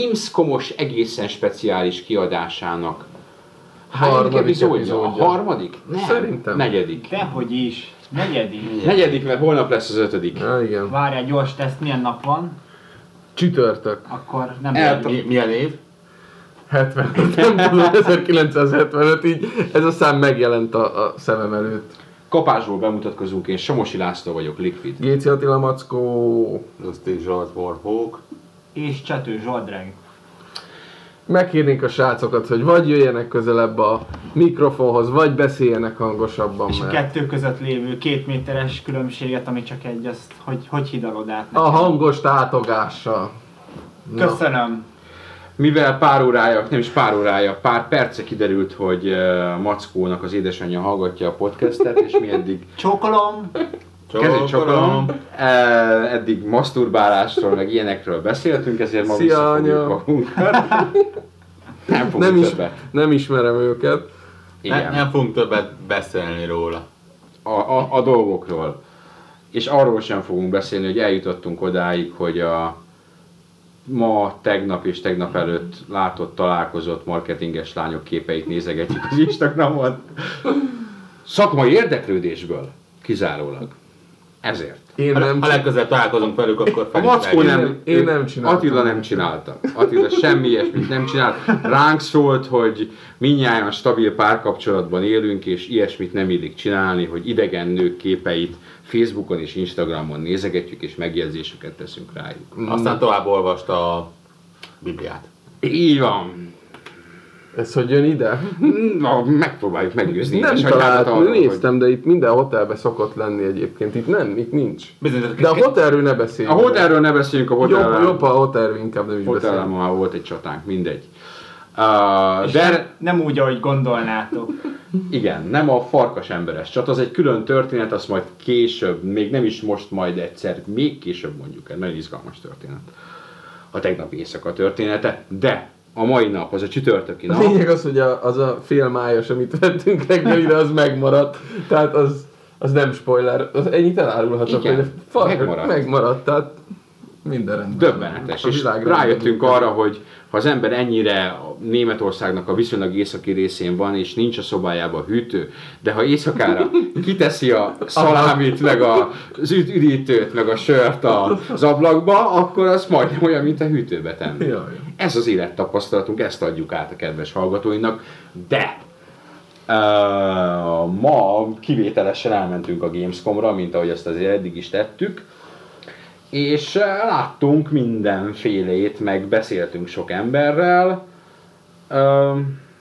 Gamescomos egészen speciális kiadásának Harmadik epizódja? epizódja. A harmadik? Nem. Szerintem. Negyedik. Dehogy is. Negyedik. Negyedik, mert holnap lesz az ötödik. Ja, igen. Várjál, gyors teszt, milyen nap van? Csütörtök. Akkor nem El-. Mi, milyen év? 75, nem tudom, 1975, így ez a szám megjelent a, a szemem előtt. Kapásból bemutatkozunk, én Somosi László vagyok, Liquid. Géci Attila Mackó, Lustig Zsolt Warhawk. És Csető Zsoldreg. megkérnénk a srácokat, hogy vagy jöjjenek közelebb a mikrofonhoz, vagy beszéljenek hangosabban, És a mert kettő között lévő két méteres különbséget, ami csak egy, azt hogy, hogy hidalod át a nekem? hangos tátogással. Na. Köszönöm. Mivel pár órája, nem is pár órája, pár perce kiderült, hogy uh, Mackónak az édesanyja hallgatja a podcastet, és mi eddig Csókolom. Kezét csokolom. Eh, Eddig masturbálásról, meg ilyenekről beszéltünk, ezért ma Szia, anya. magunkat. Nem fogunk Nem, is, többet. nem ismerem őket. Igen. Ne, nem fogunk többet beszélni róla. A, a, a dolgokról. És arról sem fogunk beszélni, hogy eljutottunk odáig, hogy a ma, tegnap és tegnap előtt látott, találkozott marketinges lányok képeit nézegetjük az Instagramon. Szakmai érdeklődésből kizárólag. Ezért. Én Ha, nem ha legközelebb találkozunk velük, akkor A felismerjük. Mackó nem, Én- én nem csináltam. Attila nem csinálta. Attila semmi ilyesmit nem csinált. Ránk szólt, hogy minnyáján stabil párkapcsolatban élünk, és ilyesmit nem illik csinálni, hogy idegen nők képeit Facebookon és Instagramon nézegetjük, és megjegyzéseket teszünk rájuk. Aztán tovább olvasta a Bibliát. Így van. Ez hogy jön ide? Na, megpróbáljuk meggyőzni. Nem hogy- néztem, de itt minden hotelben szokott lenni egyébként. Itt nem, itt nincs. De a hotelről ne beszéljünk. A hotelről ne beszéljünk, a hotelről. Jobb, jobb a hotelről inkább nem is beszélünk. már volt egy csatánk, mindegy. Uh, de nem, nem úgy, ahogy gondolnátok. Igen, nem a farkas emberes csata, az egy külön történet, azt majd később, még nem is most, majd egyszer, még később mondjuk el, nagyon izgalmas történet. A tegnapi éjszaka története, de a mai nap, az a csütörtöki A nap, lényeg az, hogy a, az a fél májas, amit vettünk reggelire, az megmaradt. Tehát az, az nem spoiler. Az ennyit elárulhatok, Igen, hogy a farkas megmaradt. megmaradt. Tehát minden rendben. döbbenetes, A és rájöttünk rendben. arra, hogy ha az ember ennyire a Németországnak a viszonylag északi részén van, és nincs a szobájában hűtő, de ha éjszakára kiteszi a szalámit, meg a- az üd- üdítőt, meg a sört az ablakba, akkor az majdnem olyan, mint a hűtőbe tenni. Ez az élettapasztalatunk, ezt adjuk át a kedves hallgatóinak, de uh, ma kivételesen elmentünk a Gamescomra, mint ahogy ezt azért eddig is tettük, és uh, láttunk mindenfélét, meg beszéltünk sok emberrel. Uh,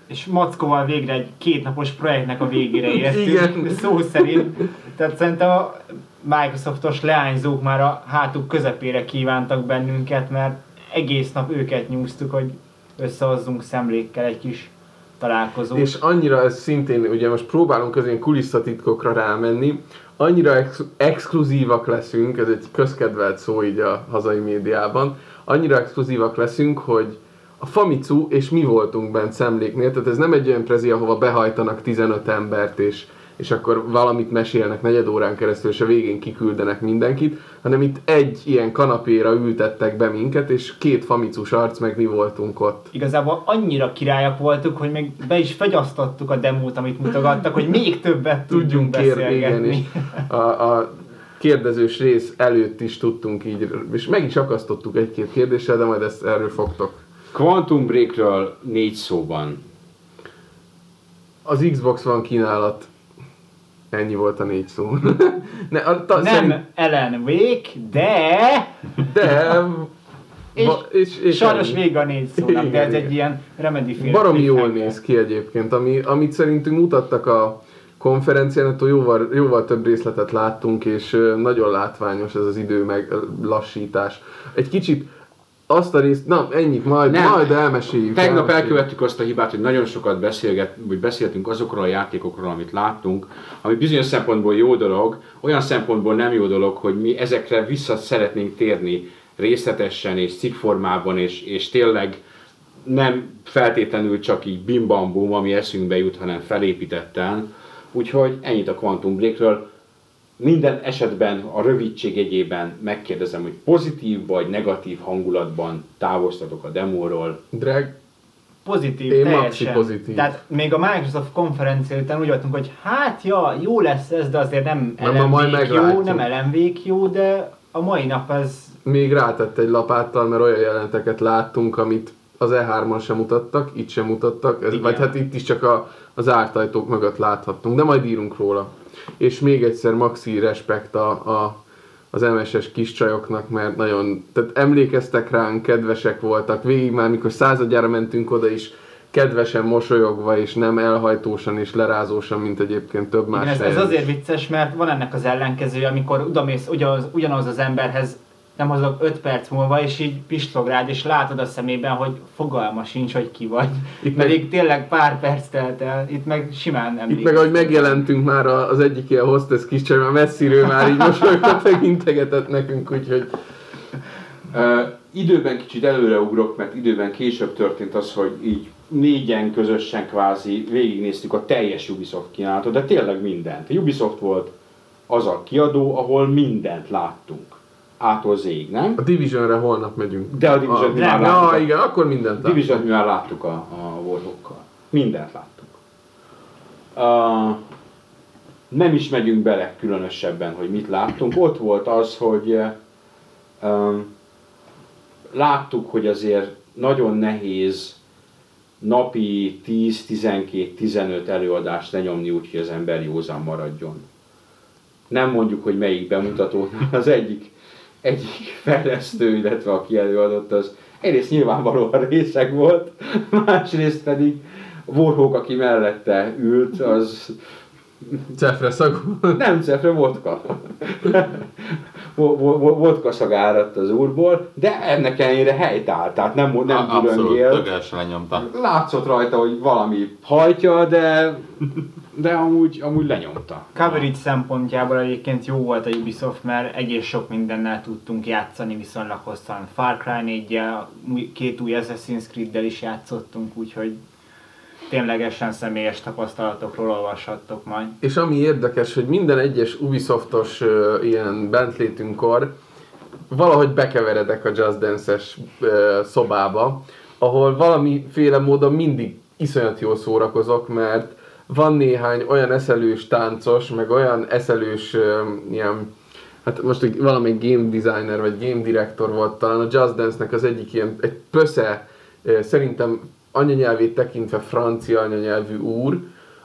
És Mackóval végre egy kétnapos projektnek a végére értünk. Igen. Szó szerint. Tehát szerintem a Microsoftos leányzók már a hátuk közepére kívántak bennünket, mert egész nap őket nyúztuk, hogy összehozzunk szemlékkel egy kis találkozót. És annyira ez szintén, ugye most próbálunk az ilyen kulisszatitkokra rámenni, annyira ex- exkluzívak leszünk, ez egy közkedvelt szó így a hazai médiában, annyira exkluzívak leszünk, hogy a Famitsu és mi voltunk bent szemléknél, tehát ez nem egy olyan prezi, ahova behajtanak 15 embert, és, és akkor valamit mesélnek negyed órán keresztül, és a végén kiküldenek mindenkit, hanem itt egy ilyen kanapéra ültettek be minket, és két Famitsus arc, meg mi voltunk ott. Igazából annyira királyak voltunk, hogy még be is fagyasztottuk a demót, amit mutogattak, hogy még többet tudjunk igen, és beszélgetni. a, a kérdezős rész előtt is tudtunk így, és meg is akasztottuk egy-két kérdéssel, de majd ezt erről fogtok. Quantum Breakről négy szóban. Az Xbox van kínálat. Ennyi volt a négy szó. ne, a, ta, Nem szerint, Ellen Wake, de... de... És, ba- és, és sajnos ennyi. vége a négy szónak, de Igen, ez egy igen. ilyen remedy film. Baromi jól néz ki egyébként, ami, amit szerintünk mutattak a konferencián, attól jóval, jóval több részletet láttunk, és nagyon látványos ez az idő meg lassítás. Egy kicsit azt a részt, na ennyit, majd, Nem. majd elmeséljük. Tegnap elmeséljük. elkövettük azt a hibát, hogy nagyon sokat beszélget, vagy beszéltünk azokról a játékokról, amit láttunk, ami bizonyos szempontból jó dolog, olyan szempontból nem jó dolog, hogy mi ezekre vissza szeretnénk térni részletesen és cikkformában, és, és tényleg nem feltétlenül csak így bim bam bum, ami eszünkbe jut, hanem felépítetten. Úgyhogy ennyit a Quantum Breakről. Minden esetben a rövidség egyében megkérdezem, hogy pozitív vagy negatív hangulatban távoztatok a demóról. Drag, Pozitív, Én teljesen. pozitív. Tehát még a Microsoft konferencia után úgy voltunk, hogy hát ja, jó lesz ez, de azért nem majd LMV jó, nem LMV jó, de a mai nap ez még rátett egy lapáttal, mert olyan jelenteket láttunk, amit az E3-on sem mutattak, itt sem mutattak, ez, Igen. vagy hát itt is csak a, az ártajtók mögött láthattunk, de majd írunk róla. És még egyszer maxi respekt a, a, az MSS kis csajoknak, mert nagyon, tehát emlékeztek ránk, kedvesek voltak, végig már mikor századjára mentünk oda is, kedvesen mosolyogva, és nem elhajtósan és lerázósan, mint egyébként több más Igen, ez, ez azért vicces, mert van ennek az ellenkezője, amikor odamész ugyanaz, ugyanaz az emberhez, nem hozok 5 perc múlva, és így pislog rád, és látod a szemében, hogy fogalma sincs, hogy ki vagy. Itt Itt meg- Pedig tényleg pár perc telt el, itt meg simán nem Itt meg ahogy megjelentünk már a- az egyik ilyen hostess kis csaj, már messziről már így mosolygott, meg integetett nekünk, úgyhogy Uh, időben kicsit előreugrok, mert időben később történt az, hogy így négyen közösen kvázi végignéztük a teljes Ubisoft kínálatot, de tényleg mindent. A Ubisoft volt az a kiadó, ahol mindent láttunk. Ától zég, nem? a Divisionre holnap megyünk. De a Division a, mi már láttuk. igen, akkor mindent A Division mi már láttuk a, a Warhawkkal. Mindent láttuk. Uh, nem is megyünk bele különösebben, hogy mit láttunk. Ott volt az, hogy um, láttuk, hogy azért nagyon nehéz napi 10-12-15 előadást lenyomni úgy, hogy az ember józan maradjon. Nem mondjuk, hogy melyik bemutató, az egyik, egyik fejlesztő, illetve aki előadott, az egyrészt nyilvánvalóan részeg volt, másrészt pedig Warhawk, aki mellette ült, az Cefre szagú. nem cefre, vodka. Vo- vo- vo- vodka szag áradt az úrból, de ennek ellenére helytált, tehát nem, nem Abszolút, különgélt. tökéletesen lenyomta. Látszott rajta, hogy valami hajtja, de, de amúgy, amúgy lenyomta. Coverage szempontjából egyébként jó volt a Ubisoft, mert egész sok mindennel tudtunk játszani viszonylag hosszan. Far Cry 4 két új Assassin's Creed-del is játszottunk, úgyhogy ténylegesen személyes tapasztalatokról olvashattok majd. És ami érdekes, hogy minden egyes Ubisoftos ö, ilyen bentlétünkkor valahogy bekeveredek a Just Dance-es ö, szobába, ahol valamiféle módon mindig iszonyat jól szórakozok, mert van néhány olyan eszelős táncos, meg olyan eszelős ö, ilyen Hát most valamelyik game designer vagy game director volt talán a Just Dance-nek az egyik ilyen, egy pösze, szerintem anyanyelvét tekintve francia anyanyelvű úr,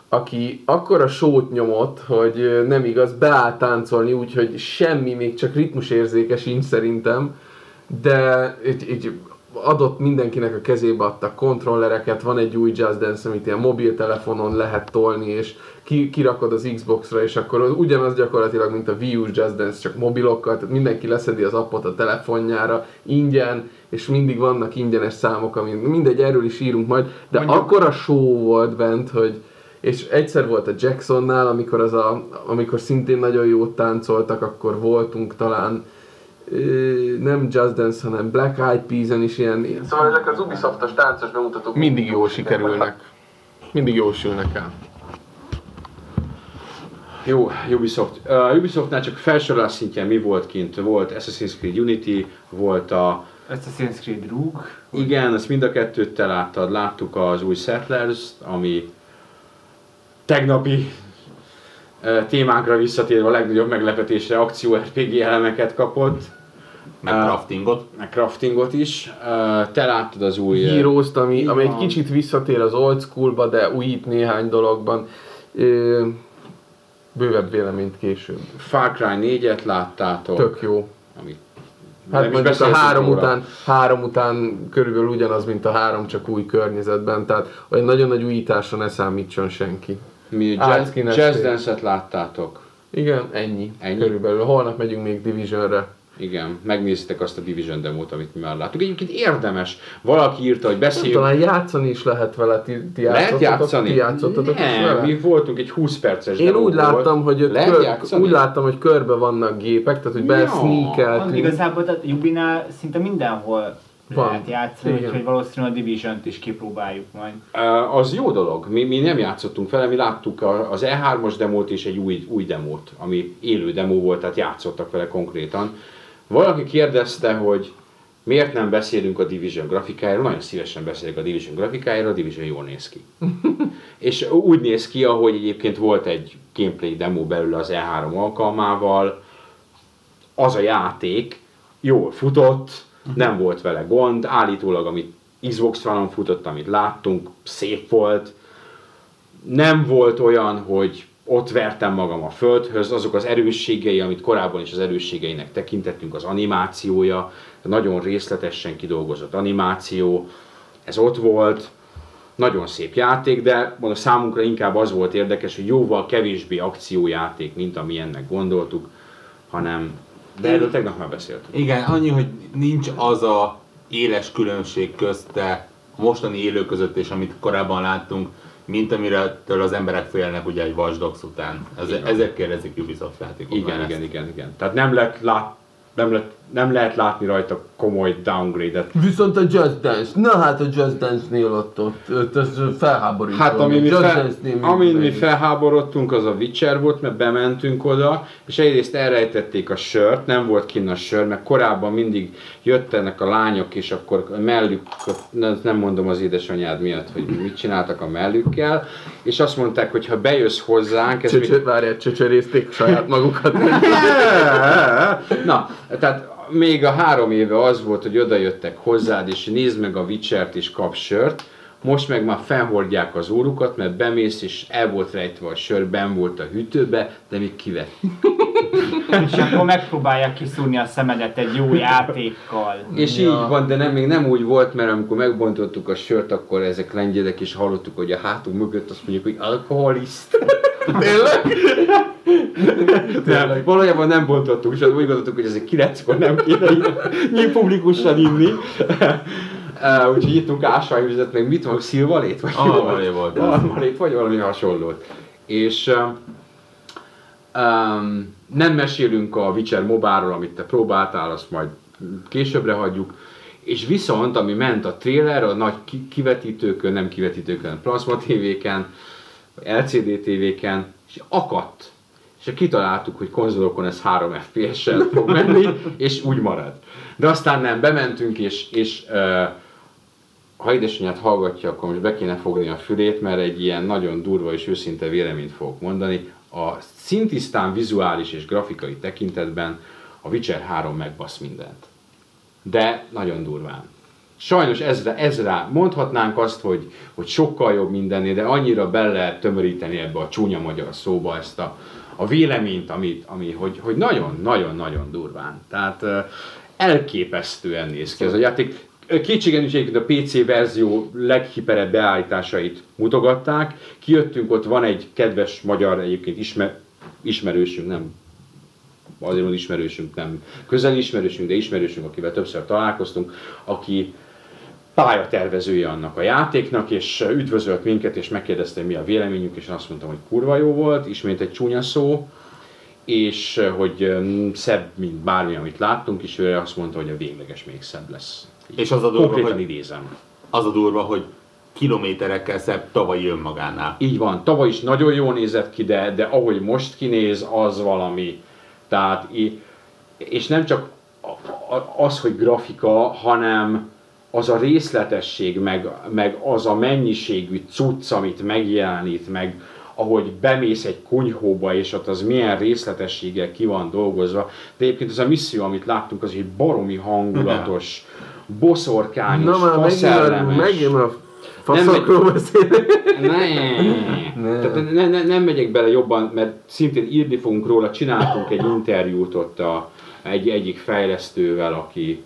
aki akkora sót nyomott, hogy nem igaz, beállt táncolni úgy, hogy semmi, még csak ritmusérzéke sincs szerintem, de így, így adott mindenkinek a kezébe adta kontrollereket, van egy új Just Dance, amit ilyen mobiltelefonon lehet tolni, és ki, kirakod az Xbox-ra, és akkor az ugyanaz gyakorlatilag, mint a Wii U Just Dance, csak mobilokkal, tehát mindenki leszedi az appot a telefonjára, ingyen, és mindig vannak ingyenes számok, ami mindegy, erről is írunk majd, de Mondjuk- akkora show volt bent, hogy és egyszer volt a Jacksonnál, amikor, az a, amikor szintén nagyon jót táncoltak, akkor voltunk talán nem Just Dance, hanem Black Eyed Peas-en is ilyen. Szóval ezek az Ubisoftos táncos bemutatók mindig jól sikerülnek. Mindig jól sülnek el. Jó, Ubisoft. Uh, Ubisoftnál csak felsorolás szintjén mi volt kint? Volt Assassin's Creed Unity, volt a... Assassin's Creed Rogue, Igen, ezt mind a kettőt te láttad. Láttuk az új Settlers, ami tegnapi uh, témánkra visszatérve a legnagyobb meglepetésre akció RPG elemeket kapott, Meg craftingot. meg craftingot is. Uh, te láttad az új... Heroes-t, ami, ami egy kicsit visszatér az old schoolba, de újít néhány dologban. Bővebb véleményt később. Far Cry 4-et láttátok. Tök jó. Ami Hát mondjuk a három róla. után, három után körülbelül ugyanaz, mint a három, csak új környezetben, tehát olyan nagyon nagy újításra ne számítson senki. Mi Jazz, jazz. Dance-et láttátok. Igen, ennyi. Ennyi? Körülbelül. Holnap megyünk még Divisionre. Igen, megnéztétek azt a Division demót, amit mi már láttuk. Egyébként érdemes. Valaki írta, hogy beszéljünk. Talán játszani is lehet vele, ti, ti Lehet játszani? Ti játszottatok is Nem, vele? mi voltunk egy 20 perces Én úgy láttam, hogy kör, úgy láttam, hogy körbe vannak gépek, tehát hogy Ja. besneakeltünk. Igazából tehát Ubinál szinte mindenhol Van. lehet játszani, Igen. úgyhogy valószínűleg a Division-t is kipróbáljuk majd. Uh, az jó dolog. Mi, mi nem játszottunk vele, mi láttuk az E3-as demót és egy új, új demót, ami élő demo volt, tehát játszottak vele konkrétan. Valaki kérdezte, hogy miért nem beszélünk a Division grafikájáról, nagyon szívesen beszélek a Division grafikájáról, a Division jól néz ki. és úgy néz ki, ahogy egyébként volt egy gameplay demo belőle az E3 alkalmával, az a játék jól futott, nem volt vele gond, állítólag amit Xbox One-on futott, amit láttunk, szép volt. Nem volt olyan, hogy ott vertem magam a földhöz, azok az erősségei, amit korábban is az erősségeinek tekintettünk, az animációja, nagyon részletesen kidolgozott animáció, ez ott volt, nagyon szép játék, de mondom, számunkra inkább az volt érdekes, hogy jóval kevésbé akciójáték, mint amilyennek gondoltuk, hanem, de erről tegnap már beszéltünk. Igen, annyi, hogy nincs az a éles különbség közte a mostani élő között és amit korábban láttunk, mint amire től az emberek félnek ugye egy Watch után. Ez, ezért kérdezik Ubisoft játékoknál Igen, igen, igen, igen. Tehát nem lehet, lát, nem, lehet, nem lehet látni rajta komoly downgrade-et. Viszont a Just Dance, na hát a Just Dance-nél ott, ott, ott az felháborító. Hát ami amin mi, fel, még amin mi még- felháborodtunk, az a Witcher volt, mert bementünk oda, és egyrészt elrejtették a sört, nem volt kinn a sör, mert korábban mindig jöttenek a lányok, és akkor a mellük, nem- mondom az édesanyád miatt, hogy mit csináltak a mellükkel, és azt mondták, hogy ha bejössz hozzánk, ez még- Csöcsö, várjál, csöcsörézték saját magukat. Na, tehát még a három éve az volt, hogy oda jöttek hozzád, és nézd meg a Witcher-t és kap sört. Most meg már felhordják az órukat, mert bemész, és el volt rejtve a sör, ben volt a hűtőbe, de még kivett. És akkor megpróbálják kiszúrni a szemedet egy jó játékkal. És Ja. így van, de nem, még nem úgy volt, mert amikor megbontottuk a sört, akkor ezek lengyelek is hallottuk, hogy a hátunk mögött azt mondjuk, hogy alkoholiszt. Tényleg? Nem, valójában nem bontottuk, és úgy gondoltuk, hogy ez egy kilenckor nem kéne így publikusan inni. Uh, úgyhogy ittunk ásványvizet, meg mit van, szilvalét? Vagy Almalé volt. Almalét, vagy valami hasonlót. És um, nem mesélünk a Witcher mobáról, amit te próbáltál, azt majd későbbre hagyjuk. És viszont, ami ment a trailer, a nagy ki- kivetítőkön, nem kivetítőkön, plasma tévéken, LCD tévéken, és akadt. És kitaláltuk, hogy konzolokon ez 3 FPS-sel fog menni, és úgy marad. De aztán nem, bementünk, és, és uh, ha édesanyját hallgatja, akkor most be kéne fogni a fülét, mert egy ilyen nagyon durva és őszinte véleményt fogok mondani. A szintisztán vizuális és grafikai tekintetben a Witcher 3 megbasz mindent. De nagyon durván. Sajnos ezre, ezre mondhatnánk azt, hogy, hogy sokkal jobb mindennél, de annyira bele lehet tömöríteni ebbe a csúnya magyar szóba ezt a, a véleményt, amit, ami, hogy, hogy nagyon-nagyon-nagyon durván. Tehát elképesztően néz ki ez a játék. Kétségen is egyébként a PC verzió leghiperebb beállításait mutogatták. Kijöttünk, ott van egy kedves magyar egyébként ismer, ismerősünk, nem azért van ismerősünk, nem közeli ismerősünk, de ismerősünk, akivel többször találkoztunk, aki pályatervezője annak a játéknak, és üdvözölt minket, és megkérdezte, mi a véleményünk, és azt mondtam, hogy kurva jó volt, ismét egy csúnya szó, és hogy szebb, mint bármi, amit láttunk, és ő azt mondta, hogy a végleges még szebb lesz. És az a Konkrétan hogy- idézem. Az a durva, hogy kilométerekkel szebb tavalyi önmagánál. Így van, tavaly is nagyon jól nézett ki, de, de ahogy most kinéz, az valami. Tehát, és nem csak az, hogy grafika, hanem az a részletesség, meg, meg az a mennyiségű cucc, amit megjelenít, meg ahogy bemész egy kunyhóba, és ott az milyen részletességgel ki van dolgozva. De egyébként ez a misszió, amit láttunk, az egy baromi hangulatos, boszorkányos, Na már faszellemes. megint a. Tehát ne, ne, nem megyek bele jobban, mert szintén írni fogunk róla. Csináltunk egy interjút ott a, egy, egyik fejlesztővel, aki,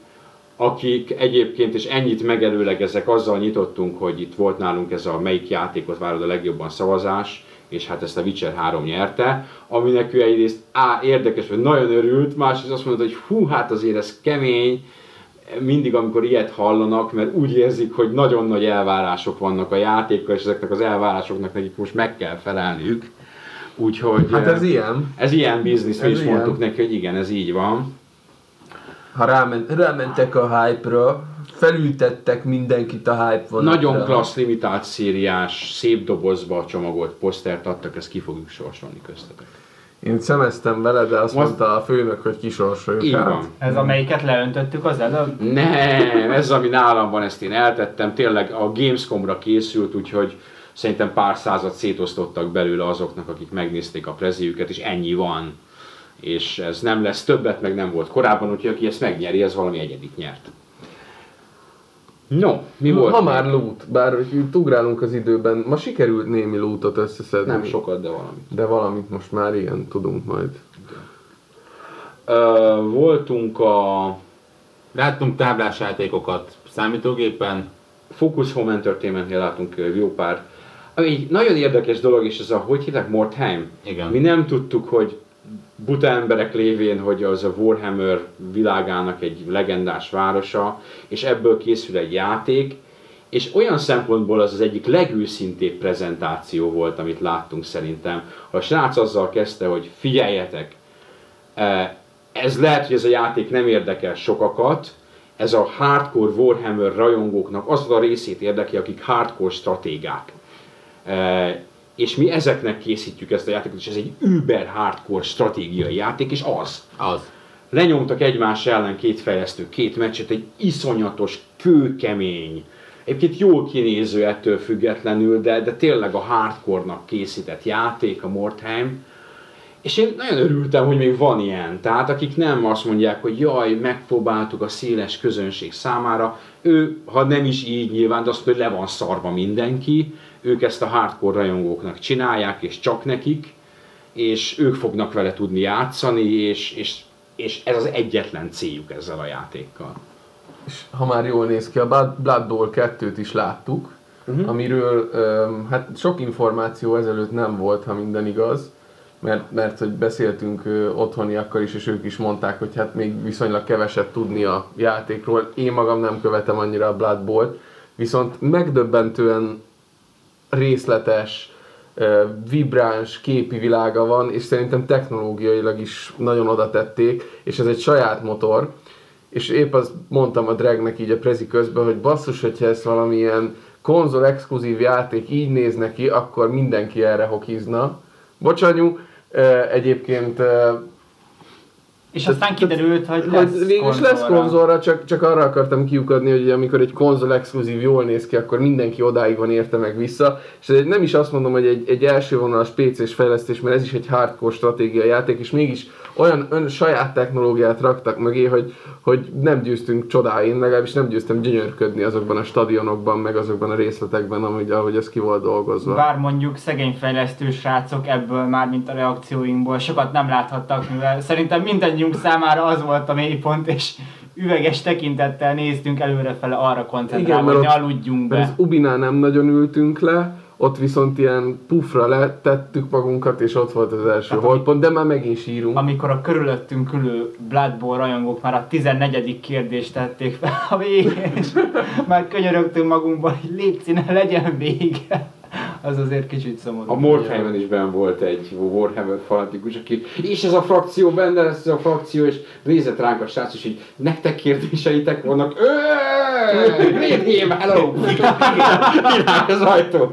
akik egyébként, és ennyit megelőlegezek, azzal nyitottunk, hogy itt volt nálunk ez a melyik játékot várod a legjobban szavazás, és hát ezt a Witcher 3 nyerte, aminek ő egyrészt á, érdekes, hogy nagyon örült, másrészt azt mondta, hogy hú, hát azért ez kemény, mindig, amikor ilyet hallanak, mert úgy érzik, hogy nagyon nagy elvárások vannak a játékkal, és ezeknek az elvárásoknak nekik most meg kell felelniük. Úgyhogy Hát ez ilyen. ez ilyen biznisz, mi is ilyen. mondtuk neki, hogy igen, ez így van ha rámen, rámentek a hype-ra, felültettek mindenkit a hype vonatra. Nagyon klassz, limitált szériás, szép dobozba csomagolt posztert adtak, ezt ki fogjuk sorsolni köztetek. Én szemeztem vele, de azt Most... mondta a főnök, hogy kisorsoljuk. Így hát. van. Ez amelyiket leöntöttük az előbb? Nem, ez ami nálam van, ezt én eltettem. Tényleg a Gamescomra készült, úgyhogy szerintem pár százat szétosztottak belőle azoknak, akik megnézték a prezéjüket, és ennyi van és ez nem lesz többet, meg nem volt korábban, úgyhogy aki ezt megnyeri, ez valami egyedik nyert. No, mi volt? Ha már lút, bár itt ugrálunk az időben, ma sikerült némi lútot összeszedni. Nem sokat, de valamit. De valamit most már ilyen tudunk majd. Ö, voltunk a... Láttunk táblásjátékokat számítógépen. Focus Home Entertainment-nél jó pár. Ami egy nagyon érdekes dolog is ez a, hogy hívják, Mortheim? Igen. Mi nem tudtuk, hogy buta emberek lévén, hogy az a Warhammer világának egy legendás városa, és ebből készül egy játék, és olyan szempontból az az egyik legőszintébb prezentáció volt, amit láttunk szerintem. A srác azzal kezdte, hogy figyeljetek, e, ez lehet, hogy ez a játék nem érdekel sokakat, ez a hardcore Warhammer rajongóknak az a részét érdekli, akik hardcore stratégák e, és mi ezeknek készítjük ezt a játékot, és ez egy über hardcore stratégiai játék, és az. Az. Lenyomtak egymás ellen két fejlesztő, két meccset, egy iszonyatos, kőkemény, egyébként jól kinéző ettől függetlenül, de, de tényleg a hardcore-nak készített játék, a Mortheim, és én nagyon örültem, hogy még van ilyen. Tehát akik nem azt mondják, hogy jaj, megpróbáltuk a széles közönség számára, ő, ha nem is így nyilván, de azt mondja, hogy le van szarva mindenki, ők ezt a hardcore rajongóknak csinálják, és csak nekik, és ők fognak vele tudni játszani, és, és, és ez az egyetlen céljuk ezzel a játékkal. És ha már jól néz ki, a Blood Bowl 2-t is láttuk, uh-huh. amiről um, hát sok információ ezelőtt nem volt, ha minden igaz, mert, mert hogy beszéltünk ö, otthoniakkal is, és ők is mondták, hogy hát még viszonylag keveset tudni a játékról. Én magam nem követem annyira a Blood Bowl-t, viszont megdöbbentően részletes, vibráns képi világa van, és szerintem technológiailag is nagyon oda tették, és ez egy saját motor, és épp azt mondtam a dragnek így a prezi közben, hogy basszus, hogyha ez valamilyen konzol exkluzív játék így néz neki, akkor mindenki erre hokizna. Bocsanyú, egyébként és aztán kiderült, hogy lesz hát Végül is lesz konzolra, csak, csak arra akartam kiukadni, hogy amikor egy konzol exkluzív jól néz ki, akkor mindenki odáig van érte meg vissza. És nem is azt mondom, hogy egy, egy első vonalas PC-s fejlesztés, mert ez is egy hardcore stratégia játék, és mégis olyan ön saját technológiát raktak mögé, hogy, hogy nem győztünk csodáin, legalábbis nem győztem gyönyörködni azokban a stadionokban, meg azokban a részletekben, ahogy, ahogy ez ki volt dolgozva. Bár mondjuk szegény fejlesztő srácok ebből már, mint a reakcióinkból sokat nem láthattak, mivel szerintem mindannyiunk mindannyiunk számára az volt a mélypont, és üveges tekintettel néztünk előrefele arra koncentrálva, hogy ne aludjunk be. Az Ubinál nem nagyon ültünk le, ott viszont ilyen pufra letettük magunkat, és ott volt az első Tehát holdpont, de már meg is írunk. Amikor a körülöttünk ülő Bloodborne rajongók már a 14. kérdést tették fel a végén, és már könyörögtünk magunkban, hogy légy legyen vége az azért kicsit szomorú. A Morkheimen is ben volt egy Warhammer fanatikus, aki és ez a frakció, benne ez a frakció, és nézett ránk a srác, és így nektek kérdéseitek vannak, Great az ajtó!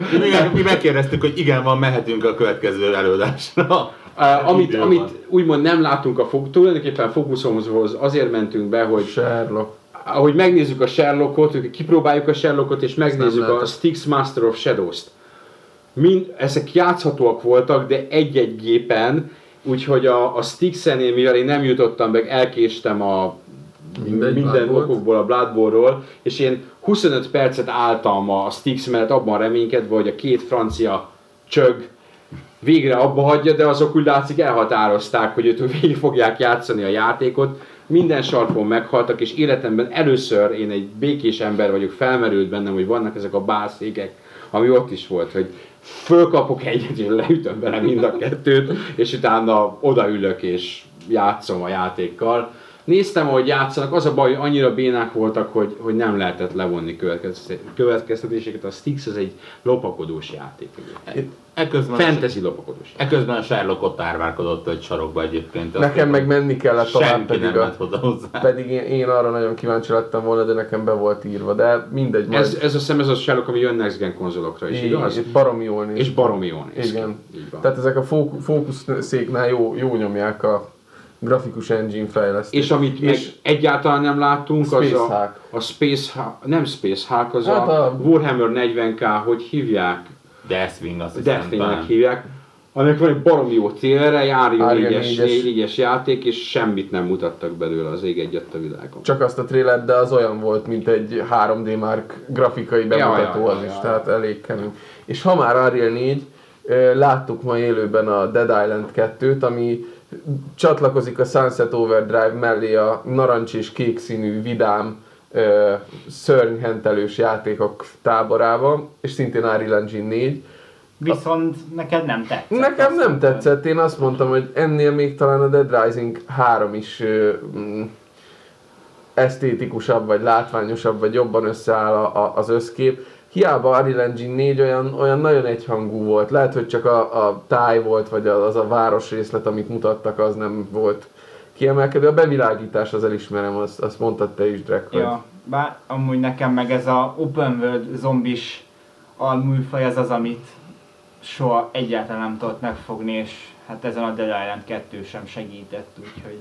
Mi megkérdeztük, hogy igen, van, mehetünk a következő előadásra. Uh, amit, amit úgymond nem látunk a fog, tulajdonképpen fókuszomhoz azért mentünk be, hogy Sherlock ahogy megnézzük a Sherlockot, kipróbáljuk a Sherlockot, és megnézzük a Styx Master of Shadows-t Mind, ezek játszhatóak voltak, de egy-egy gépen, úgyhogy a, a Styx-enél, mivel én nem jutottam meg, elkéstem a Mindegy, minden Bloodborne-t. okokból a Bloodborne-ról, és én 25 percet álltam a Styx mellett abban reménykedve, hogy a két francia csög végre abba hagyja, de azok úgy látszik elhatározták, hogy őt végig fogják játszani a játékot. Minden sarkon meghaltak, és életemben először én egy békés ember vagyok, felmerült bennem, hogy vannak ezek a bászékek, ami ott is volt, hogy fölkapok egyet, és leütöm bele mind a kettőt, és utána odaülök és játszom a játékkal. Néztem, ahogy játszanak, az a baj, hogy annyira bénák voltak, hogy, hogy nem lehetett levonni következte- következtetéseket. A Styx az egy lopakodós játék. egyébként. Eközben, Fantasy lopakodós. eközben a Sherlock ott árvárkodott egy sarokba egyébként. Nekem meg menni kellett tovább senki pedig nem a, hozzá. Pedig én, én arra nagyon kíváncsi lettem volna, de nekem be volt írva, de mindegy. majd- Ez, ez a szem, ez a Sherlock, ami jön Next Gen konzolokra is, így, igaz? így baromi jól néz. És baromi jól néz. Igen. Így van. Tehát ezek a fóku- fókuszszéknál jó, jó nyomják a grafikus engine fejlesztést. És amit meg egyáltalán nem láttunk, az Space a, Hulk. a Space Hulk, nem Space Hulk, az Hát a, a- Warhammer 40k, hogy hívják, Deathwing azt Deathwingnek hívják, aminek van egy baromi jó trailerre, Ária Ária 4-es, 4-es. 4-es játék, és semmit nem mutattak belőle az ég egyet a világon. Csak azt a trailer, de az olyan volt, mint egy 3D Mark grafikai bemutató ja, ja, az is, ja. tehát elég kemény. És ha már Unreal 4, ö, láttuk ma élőben a Dead Island 2-t, ami csatlakozik a Sunset Overdrive mellé a narancs és kék színű vidám ö, szörnyhentelős játékok táborába, és szintén Unreal Engine 4. Viszont neked nem tetszett. Nekem nem mondtad. tetszett, én azt mondtam, hogy ennél még talán a Dead Rising 3 is ö, mm, esztétikusabb, vagy látványosabb, vagy jobban összeáll a, a, az összkép. Hiába Unreal Engine 4 olyan, olyan nagyon egyhangú volt. Lehet, hogy csak a, a táj volt, vagy az a városrészlet, amit mutattak, az nem volt kiemelkedő. A bevilágítás az elismerem, azt, azt mondtad te is, Drake, hogy Ja, bár amúgy nekem meg ez a open world zombis alműfaj az az, amit soha egyáltalán nem tudott megfogni, és hát ezen a Dead Island 2 sem segített, úgyhogy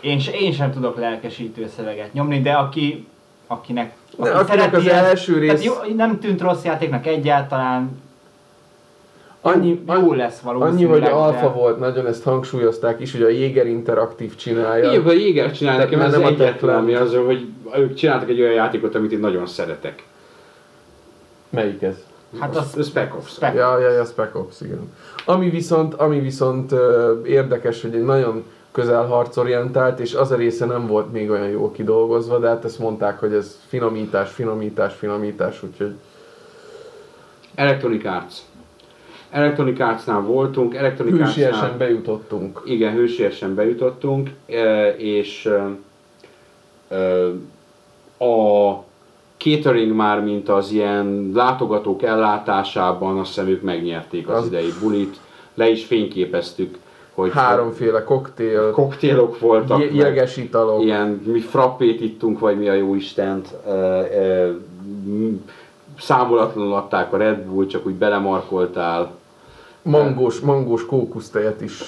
én, én sem tudok lelkesítő szöveget nyomni, de aki, akinek, De akinek az ezt- első rész- jó, nem tűnt rossz játéknak egyáltalán, annyi, jó, jó lesz valószínűleg. annyi, hogy de- alfa volt, nagyon ezt hangsúlyozták is, hogy a Jéger Interaktív csinálja. Igen, a Jéger csinál Tehát nekem, ez nem a egyetlen, ami az, hogy ők csináltak egy olyan játékot, amit én nagyon szeretek. Melyik ez? Hát a az Spec Ops. Spec- Ja, ja, ja, Spec Ops, igen. Ami viszont, ami viszont ö, érdekes, hogy egy nagyon közelharcorientált, és az a része nem volt még olyan jól kidolgozva, de hát ezt mondták, hogy ez finomítás, finomítás, finomítás, úgyhogy Electronic Arts. Electronic Arts-nál voltunk, Electronic hűsiesen Arts-nál bejutottunk. igen, hősiesen bejutottunk, e, és e, e, a catering már, mint az ilyen látogatók ellátásában, azt hiszem ők megnyerték az, Az- idei bulit, le is fényképeztük, hogy Háromféle koktél, koktélok voltak, jeges italok, ilyen mi frappét ittunk, vagy mi a jó Istent, e, e, számolatlanul adták a Red Bull, csak úgy belemarkoltál. mangós, mangós kókusztejet is.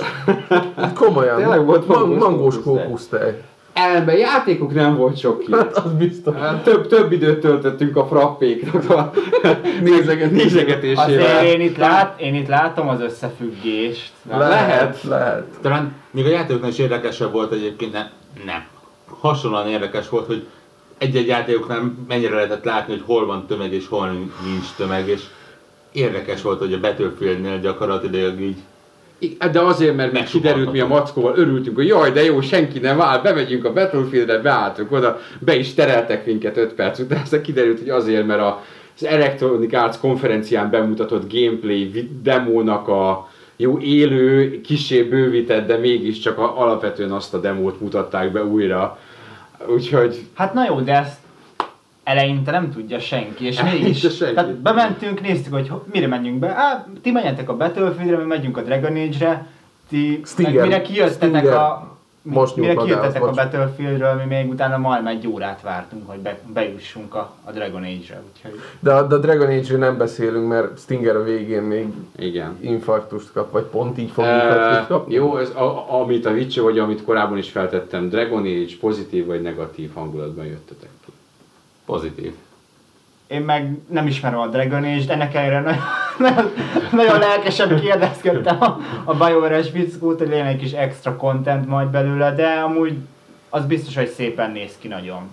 Komolyan, Tényleg volt man- mangós mangós kókusztej? Ellenben játékok nem volt sok ki. Hát az biztos. Hát Több, több időt töltöttünk a frappéknak a Nézegetés. nézegetésével. Azért én itt, lát, én itt látom az összefüggést. Lehet, lehet. Talán még a játékoknál is érdekesebb volt egyébként, nem, nem. Hasonlóan érdekes volt, hogy egy-egy játékoknál mennyire lehetett látni, hogy hol van tömeg és hol nincs tömeg, és érdekes volt, hogy a Battlefieldnél gyakorlatilag így De azért, mert még kiderült, mi a mackóval örültünk, hogy jaj, de jó, senki nem áll, bemegyünk a Battlefieldre, beálltunk oda, be is tereltek minket 5 perc után, aztán kiderült, hogy azért, mert a, az Electronic Arts konferencián bemutatott gameplay demónak a jó élő, kisé bővített, de mégiscsak a, alapvetően azt a demót mutatták be újra. Úgyhogy Hát na jó, de ezt eleinte nem tudja senki, és Eleinte mégis. senki. Tehát bementünk, néztük, hogy ho- mire menjünk be. Á, ti menjetek a Battlefieldre, mi megyünk a Dragon Age-re, ti Stinger. meg mire kijöttetek Stinger. a... Most mire kijöttetek a. Battlefieldről, mi még utána majdnem egy órát vártunk, hogy be, bejussunk a, a Dragon Age-re, úgyhogy... De a, de a Dragon Age-ről nem beszélünk, mert Stinger a végén még igen. infarktust kap, vagy pont így fog Uh, kapni. jó, ez a, amit a Witcher, vagy amit korábban is feltettem, Dragon Age pozitív vagy negatív hangulatban jöttetek. Pozitív. Én meg nem ismerem a Dragon Age-t, ennek ellenére nagyon, nagyon, nagyon lelkesen kérdezkedtem a, a BioWare-es fickót, hogy legyen egy kis extra content majd belőle, de amúgy az biztos, hogy szépen néz ki nagyon.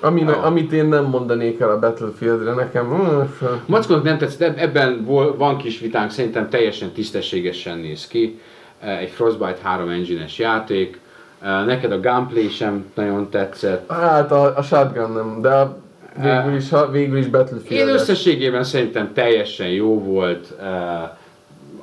Ami, Jó. amit én nem mondanék el a Battlefieldre, nekem... mm, Mackónak nem tetszett, eb- ebben van kis vitánk, szerintem teljesen tisztességesen néz ki. Egy Frostbite 3 engine-es játék. Neked a gameplay sem nagyon tetszett. Hát a, a shotgun nem, de végül is, ha- végül is Én Battlefield. összességében szerintem teljesen jó volt.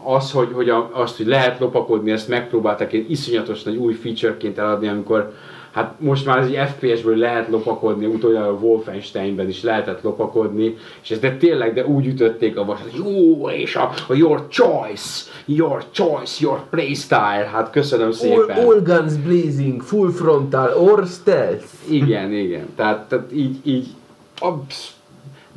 Az, hogy, hogy a, azt, hogy lehet lopakodni, ezt megpróbálták ilyen iszonyatos nagy új featureként eladni, amikor hát most már az egy FPS-ből lehet lopakodni, utoljára a Wolfensteinben is lehetett lopakodni, és ezt de tényleg, de úgy ütötték a vasat, jó, és a, a your choice, your choice, your playstyle, hát köszönöm szépen. All, all guns blazing, full frontal or stealth. Igen, igen, tehát, tehát így, így, absz-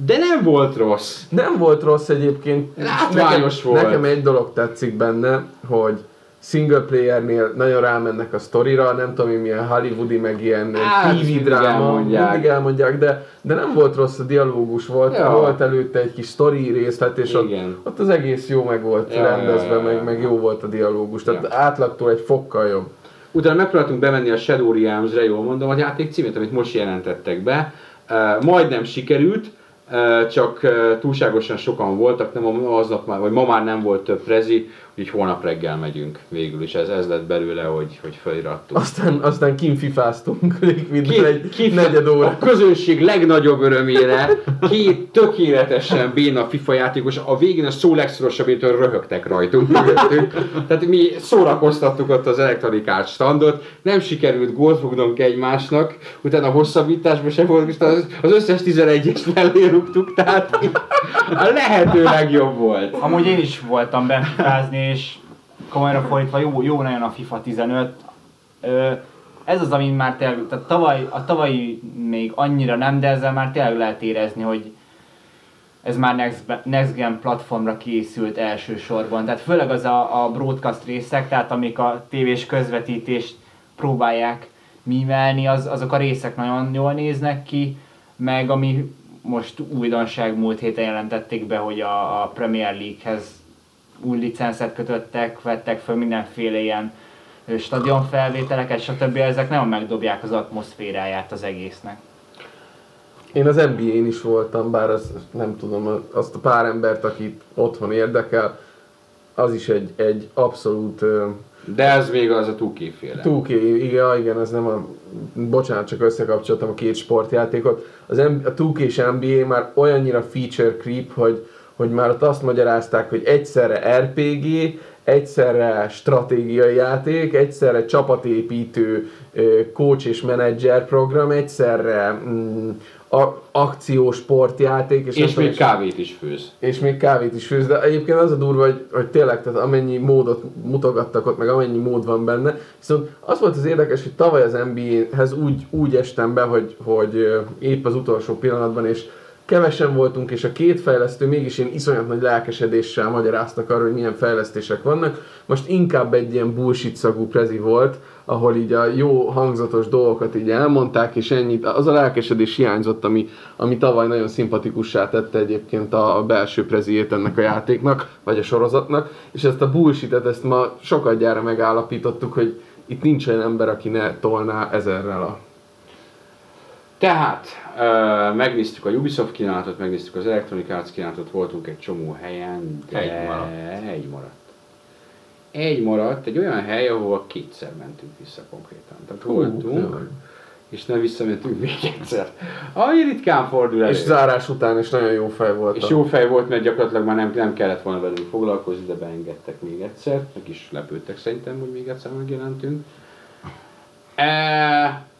de nem volt rossz. Nem volt rossz egyébként. Látványos nekem, volt. Nekem egy dolog tetszik benne, hogy single playernél nagyon rámennek a sztorira, nem tudom én milyen hollywoodi, meg ilyen Á, TV dráma, elmondják. mindig elmondják, de, de nem volt rossz a dialógus, volt, Ja. volt előtte egy kis sztori részlet, és ott, Igen. ott az egész jó meg volt Ja, rendezve, ja, ja, meg, ja. meg jó volt a dialógus, tehát Ja. átlagtól egy fokkal jobb. Utána megpróbáltunk bemenni a Shadow Realms-re, jól mondom, a játék címét, amit most jelentettek be. Uh, majdnem sikerült, uh, csak uh, túlságosan sokan voltak, nem aznap már, vagy ma már nem volt több prezi, úgyhogy holnap reggel megyünk végül is. Ez, ez lett belőle, hogy, hogy felirattuk. Aztán, aztán kinfifáztunk Liquidben Ki- egy ki- negyed óra. A közönség legnagyobb örömére két tökéletesen béna FIFA játékos, a végén a szó legszorosabbétől röhögtek rajtunk. mögöttünk. Tehát mi szórakoztattuk ott az Electronic Arts standot, nem sikerült gólt fognunk egymásnak, utána a hosszabbításban sem volt, és az, az összes 11-es mellé rúgtuk, tehát a lehető legjobb volt. Amúgy én is voltam benfifázni, és komolyra fordítva jó, jó nagyon a FIFA 15. Ö, ez az, ami már tényleg, tehát tavaly, a tavalyi még annyira nem, de ezzel már tényleg lehet érezni, hogy ez már next, next Gen platformra készült elsősorban. Tehát főleg az a, a broadcast részek, tehát amik a tévés közvetítést próbálják mímelni, az, azok a részek nagyon jól néznek ki, meg ami most újdonság múlt héten jelentették be, hogy a, a Premier League-hez új licenszet kötöttek, vettek föl mindenféle ilyen stadionfelvételeket, stb. Ezek nagyon megdobják az atmoszféráját az egésznek. Én az NBA-n is voltam, bár az, nem tudom, azt a pár embert, akit otthon érdekel, az is egy, egy abszolút De ez még az a 2 féle. 2K, igen, igen, ez nem a... Bocsánat, csak összekapcsoltam a két sportjátékot. Az M- a 2K és NBA már olyannyira feature creep, hogy, hogy már ott azt magyarázták, hogy egyszerre RPG, egyszerre stratégiai játék, egyszerre csapatépítő coach és menedzser program, egyszerre mm, a, akciós sportjáték, és, És tudom, még kávét is főz. és még kávét is főz, de egyébként az a durva, hogy, hogy tényleg, tehát amennyi módot mutogattak ott, meg amennyi mód van benne, viszont az volt az érdekes, hogy tavaly az NBA-hez úgy, úgy estem be, hogy, hogy épp az utolsó pillanatban, és kevesen voltunk, és a két fejlesztő mégis ilyen iszonyat nagy lelkesedéssel magyaráztak arról, hogy milyen fejlesztések vannak. Most inkább egy ilyen bullshit szagú prezi volt, ahol így a jó hangzatos dolgokat így elmondták, és ennyit. Az a lelkesedés hiányzott, ami, ami tavaly nagyon szimpatikussá tette egyébként a, belső preziét ennek a játéknak, vagy a sorozatnak, és ezt a bullshitet, ezt ma sokadjára megállapítottuk, hogy itt nincs olyan ember, aki ne tolná ezerrel a Tehát megnéztük a Ubisoft kínálatot, megnéztük az Electronic Arts kínálatot, voltunk egy csomó helyen, de Egy maradt. Egy maradt. Egy maradt, egy olyan hely, ahol kétszer mentünk vissza konkrétan. Tehát voltunk, tényleg. és nem visszamentünk még egyszer. Ami ritkán fordul elő. És zárás után is nagyon jó fej volt. És jó fej volt, mert gyakorlatilag már nem, nem kellett volna velünk foglalkozni, de beengedtek még egyszer. Meg is lepődtek szerintem, hogy még egyszer megjelentünk. E,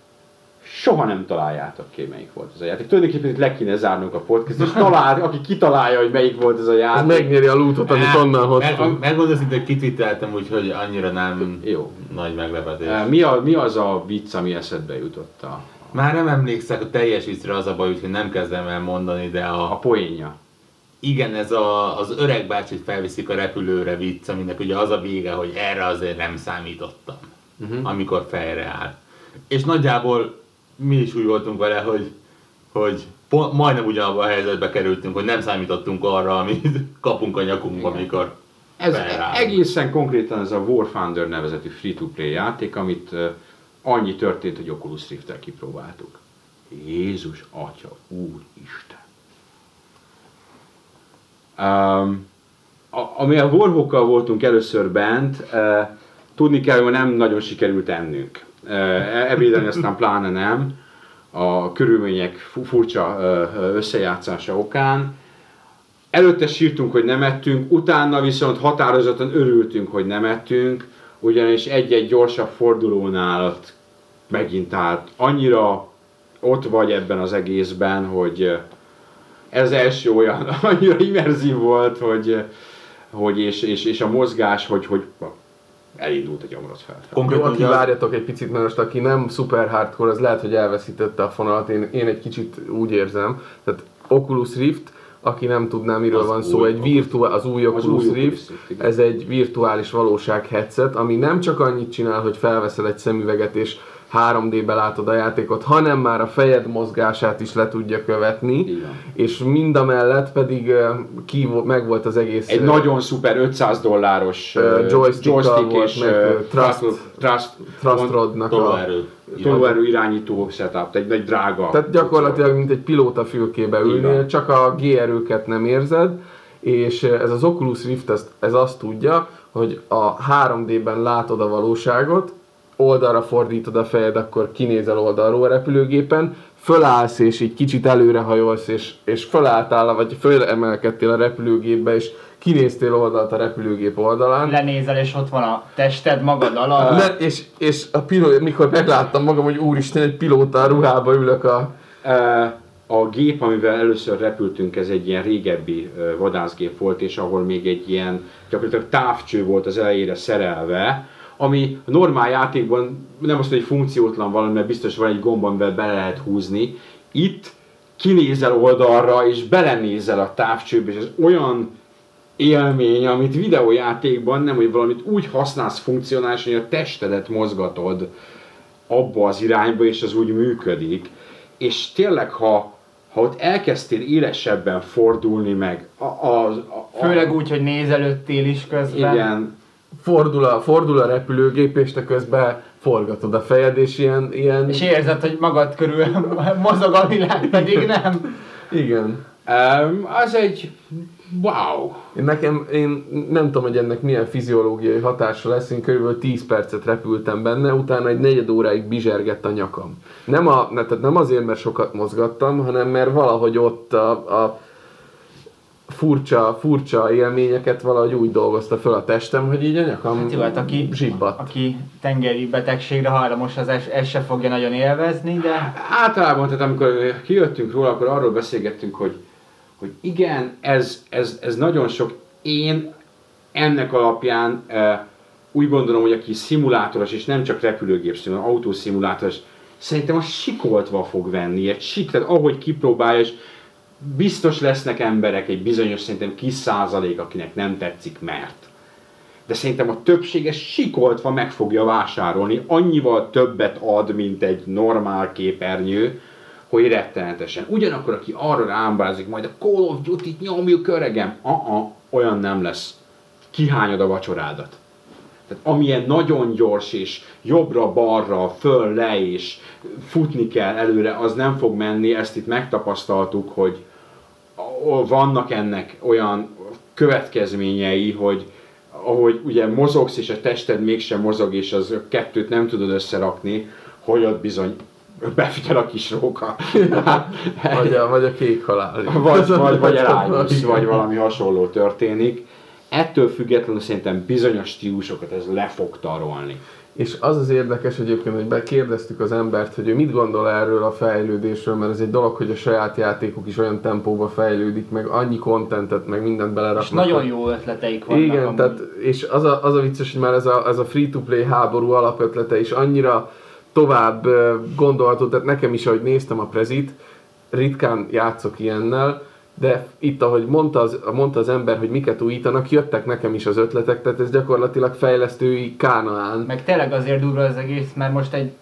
soha nem találjátok ki, melyik volt ez a játék. Tulajdonképpen itt le kéne zárnunk a podcast, és talál, aki kitalálja, hogy melyik volt ez a Ez játék. megnyeri a lootot, amit onnan Meg, hoztunk. megmondom hogy kitwitteltem, úgyhogy annyira nem Jó. nagy meglepetés. E, mi, a, mi az a vicc, ami eszedbe jutott a, Már nem emlékszek a teljes viccre az a baj, úgyhogy nem kezdem el mondani, de a, a poénja? igen, ez a, az öreg bácsit felviszik a repülőre vicc, aminek ugye az a vége, hogy erre azért nem számítottam, uh-huh. amikor fejre áll. És nagyjából mi is úgy voltunk vele, hogy, hogy po- majdnem ugyanabban a helyzetbe kerültünk, hogy nem számítottunk arra, amit kapunk a nyakunkba, Igen. amikor Ez felráll. egészen konkrétan ez a War Thunder nevezetű free-to-play játék, amit annyi történt, hogy Oculus Rift-tel kipróbáltuk. Jézus, Atya, Úristen! Um, a, ami a Warhawkkal voltunk először bent, uh, tudni kell, hogy nem nagyon sikerült ennünk. Ebédelni aztán pláne nem, a körülmények fu- furcsa összejátszása okán Előtte sírtunk, hogy nem ettünk, utána viszont határozottan örültünk, hogy nem ettünk, ugyanis egy-egy gyorsabb fordulónál megint állt. Annyira ott vagy ebben az egészben, hogy ez első olyan, annyira immerzív volt, hogy, hogy és, és, és a mozgás, hogy, hogy elindult a gyomrot fel. Konkrétan aki várjatok egy picit, mert most aki nem super hardcore, az lehet, hogy elveszítette a fonalat. Én, én egy kicsit úgy érzem. Tehát Oculus Rift, aki nem tudná, miről Az van szó, egy virtuál, az új Az Oculus új Rift, ez egy virtuális valóság headset, ami nem csak annyit csinál, hogy felveszel egy szemüveget és 3D-be látod a játékot, hanem már a fejed mozgását is le tudja követni, van. és mind a mellett pedig ki, meg volt az egész Egy nagyon szuper 500 dolláros ö, joystickkal joystick volt, és meg, Trust- trust, trust, Rodnak a, tolóerő. irányító setup, egy nagy drága. Tehát gyakorlatilag mint egy pilóta fülkébe ülnél, van. csak a G-erőket nem érzed, és ez az Oculus Rift ez, ez azt tudja, hogy a 3D-ben látod a valóságot, oldalra fordítod a fejed, akkor kinézel oldalról a repülőgépen, fölállsz és így kicsit előrehajolsz, és, és fölálltál, vagy fölemelkedtél a repülőgépbe, és kinéztél oldalt a repülőgép oldalán. Lenézel, és ott van a tested magad alatt. Le, és, és a piló, mikor megláttam magam, hogy úristen, egy pilóta ruhába ülök a... Ö, A gép, amivel először repültünk, ez egy ilyen régebbi ö, vadászgép volt, és ahol még egy ilyen gyakorlatilag távcső volt az elejére szerelve, ami a normál játékban nem azt mondom, hogy funkciótlan valami, mert biztos van egy gomb, amivel be lehet húzni. Itt kinézel oldalra, és belenézel a távcsőbe, és ez olyan élmény, amit videójátékban nem, hogy valamit úgy használsz funkcionális, hogy a testedet mozgatod abba az irányba, és az úgy működik. És tényleg, ha, ha ott elkezdtél élesebben fordulni meg, a, a, a, a, Főleg úgy, hogy nézelődtél is közben. igen, Fordul a, fordul a repülőgép, és te közben forgatod a fejed, és ilyen... ilyen És érzed, hogy magad körül mozog a világ, pedig nem. igen. um, az egy wow. Én Nekem, én nem tudom, hogy ennek milyen fiziológiai hatása lesz, én körülbelül 10 percet repültem benne, utána egy negyed óráig bizsergett a nyakam. Nem, a, tehát nem azért, mert sokat mozgattam, hanem mert valahogy ott a, a furcsa, furcsa élményeket valahogy úgy dolgozta föl a testem, hogy így a nyakam Hát jó, hát aki, zsibbadt. aki tengeri betegségre hajlamos, az ezt ez se fogja nagyon élvezni, de Általában, tehát amikor kijöttünk róla, akkor arról beszélgettünk, hogy, hogy igen, ez, ez, ez nagyon sok. Én ennek alapján e, úgy gondolom, hogy aki szimulátoros, és nem csak repülőgép hanem autószimulátoros, szerintem a sikoltva fog venni, egy sik, tehát ahogy kipróbálja, és biztos lesznek emberek, egy bizonyos szerintem kis százalék, akinek nem tetszik, mert. De szerintem a többsége sikoltva meg fogja vásárolni, annyival többet ad, mint egy normál képernyő, hogy rettenetesen. Ugyanakkor, aki arra rámbázik, majd a Call of Duty-t nyomjuk öregem, uh-uh, olyan nem lesz. Kihányod a vacsorádat. Tehát amilyen nagyon gyors és jobbra-balra, föl, le és futni kell előre, az nem fog menni, ezt itt megtapasztaltuk, hogy vannak ennek olyan következményei, hogy ahogy ugye mozogsz, és a tested mégsem mozog, és az kettőt nem tudod összerakni, hogy ott bizony befigyel a kis róka. Vagy a, vagy a kék halál. vagy, vagy, vagy elájulsz, vagy valami hasonló történik. Ettől függetlenül szerintem bizonyos stílusokat ez le fog tarolni. És az az érdekes egyébként, hogy bekérdeztük az embert, hogy ő mit gondol erről a fejlődésről, mert ez egy dolog, hogy a saját játékok is olyan tempóba fejlődik, meg annyi kontentet, meg mindent beleraknak. és nagyon jó ötleteik vannak. Igen, amúgy. tehát, és az a, az a vicces, hogy már ez a, ez a free-to-play háború alapötlete is annyira tovább gondolható, tehát nekem is, ahogy néztem a prezit, ritkán játszok ilyennel, de itt, ahogy mondta az, mondta az ember, hogy miket újítanak, jöttek nekem is az ötletek, tehát ez gyakorlatilag fejlesztői kánaán. Meg tényleg azért durva az egész, mert most egy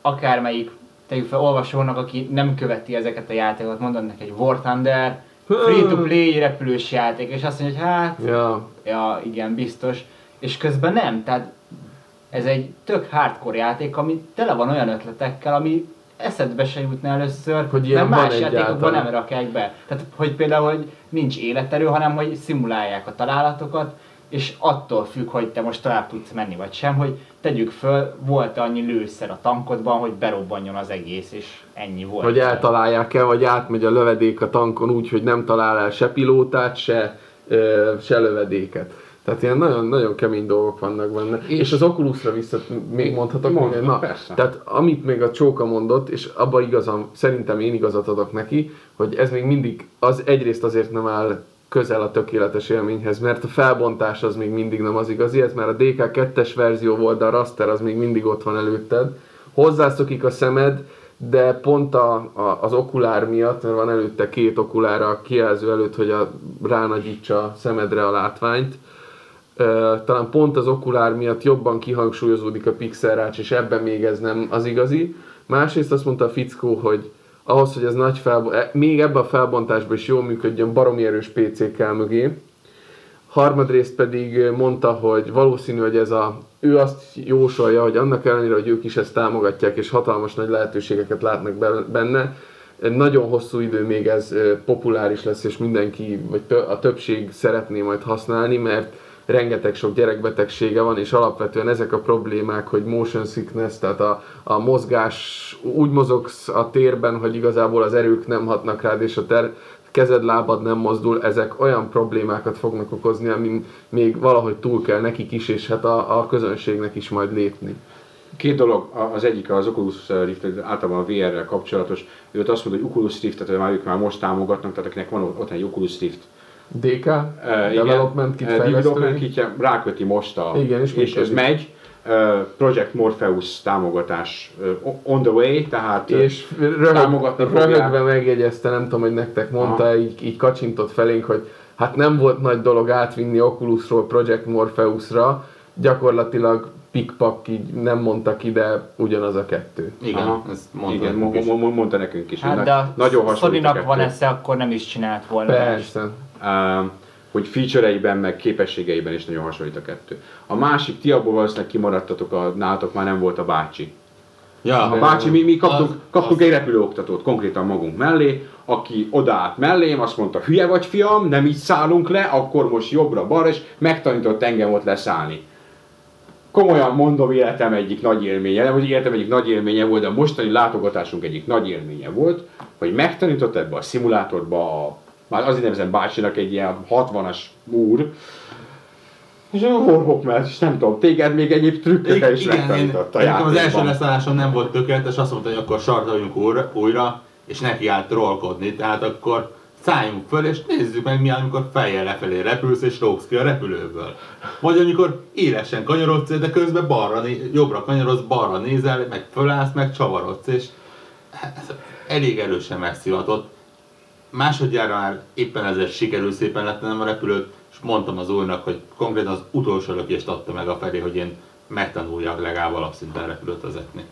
akármelyik tegyük fel olvasónak, aki nem követi ezeket a játékokat, mondod neki egy War Thunder, free-to-play repülős játék, és azt mondja, hogy hát, Ja, ja igen, biztos, és közben nem, tehát ez egy tök hardcore játék, ami tele van olyan ötletekkel, ami eszedbe se jutna először, Hogy mert más játékokban nem rakják be. Tehát, hogy például, hogy nincs életerő, hanem hogy szimulálják a találatokat, és attól függ, hogy te most tovább tudsz menni vagy sem, hogy tegyük föl, volt annyi lőszer a tankodban, hogy berobbanjon az egész, és ennyi volt. Vagy eltalálják-e, vagy átmegy a lövedék a tankon úgy, hogy nem talál el se pilótát, se, se lövedéket. Tehát ilyen nagyon, nagyon kemény dolgok vannak benne. És, és az Oculusra vissza még mondhatok Mondd, még, na, persze. tehát amit még a Csóka mondott, és abban igazam, szerintem én igazat adok neki, hogy ez még mindig, az egyrészt azért nem áll közel a tökéletes élményhez, mert a felbontás az még mindig nem az igazi, ez már a DK2-es verzió volt, de a raster az még mindig ott van előtted. Hozzászokik a szemed, de pont a, a, az okulár miatt, mert van előtte két okulár a kijelző előtt, hogy a, ránagyítsa a szemedre a látványt, talán pont az okulár miatt jobban kihangsúlyozódik a pixelrács, és ebben még ez nem az igazi. Másrészt azt mondta a fickó, hogy ahhoz, hogy ez nagy felbo- e- még ebben a felbontásban is jól működjön, baromi erős PC kell mögé. Harmadrészt pedig mondta, hogy valószínű, hogy ez a, ő azt jósolja, hogy annak ellenére, hogy ők is ezt támogatják, és hatalmas nagy lehetőségeket látnak be- benne, nagyon hosszú idő még ez populáris lesz, és mindenki, vagy a többség szeretné majd használni, mert rengeteg sok gyerekbetegsége van, és alapvetően ezek a problémák, hogy motion sickness, tehát a, a mozgás, úgy mozogsz a térben, hogy igazából az erők nem hatnak rád, és a ter, kezed, lábad nem mozdul, ezek olyan problémákat fognak okozni, amin még valahogy túl kell nekik is, és hát a, a közönségnek is majd lépni. Két dolog, az egyik az Oculus Rift, általában a VR-rel kapcsolatos. Ő ott azt mondta, hogy Oculus Rift-et már ők már most támogatnak, tehát akinek van ott egy Oculus Rift DK, Uh, development kit uh, development kitje ráköti most a... Igen, és és ez megy. Project Morpheus támogatás on the way, tehát És röhög, támogatni röhögve megjegyezte, nem tudom, hogy nektek mondta, Aha. így, így kacsintott felénk, hogy hát nem volt nagy dolog átvinni Oculusról Project Morpheusra, gyakorlatilag pikpak így nem mondtak ide ugyanaz a kettő. Igen, Aha. ezt mondta igen, nekünk is. mo- mo- mondta nekünk is. Hát de a nagyon Sony-nak van esze, akkor nem is csinált volna. Persze. Hogy featureiben, meg képességeiben is nagyon hasonlít a kettő. A másik, ti abból valószínűleg kimaradtatok, a, nálatok már nem volt a bácsi. Ja, A bácsi, mi, mi kaptunk, Az- kaptunk az- egy repülőoktatót konkrétan magunk mellé, aki odaállt mellém, azt mondta, hülye vagy fiam, nem így szállunk le, akkor most jobbra-balra, és megtanított engem ott leszállni. Komolyan mondom, életem egyik nagy élménye, nem, hogy életem egyik nagy élménye volt, de a mostani látogatásunk egyik nagy élménye volt, hogy megtanított ebbe a szimulátorba a, már azért nevezem bácsinak egy ilyen 60-as úr, és a horhok mellett, és nem tudom, téged még egyéb trükkökkel is megtanított a nekem az első játékban. leszállásom nem volt tökéletes, azt mondta, hogy akkor sartoljunk újra, újra és neki állt trollkodni, tehát akkor szálljunk föl, és nézzük meg mi, amikor fejjel lefelé repülsz, és rógsz ki a repülőből. Vagy amikor élesen kanyarodsz, de közben balra, jobbra kanyarodsz, balra nézel, meg fölállsz, meg csavarodsz, és elég erősen megszivatott. Másodjára már éppen ezért sikerül szépen lettenem a repülőt, és mondtam az úrnak, hogy konkrétan az utolsó lökést adta meg a felé, hogy én megtanuljak legalább alapszinten repülőt vezetni.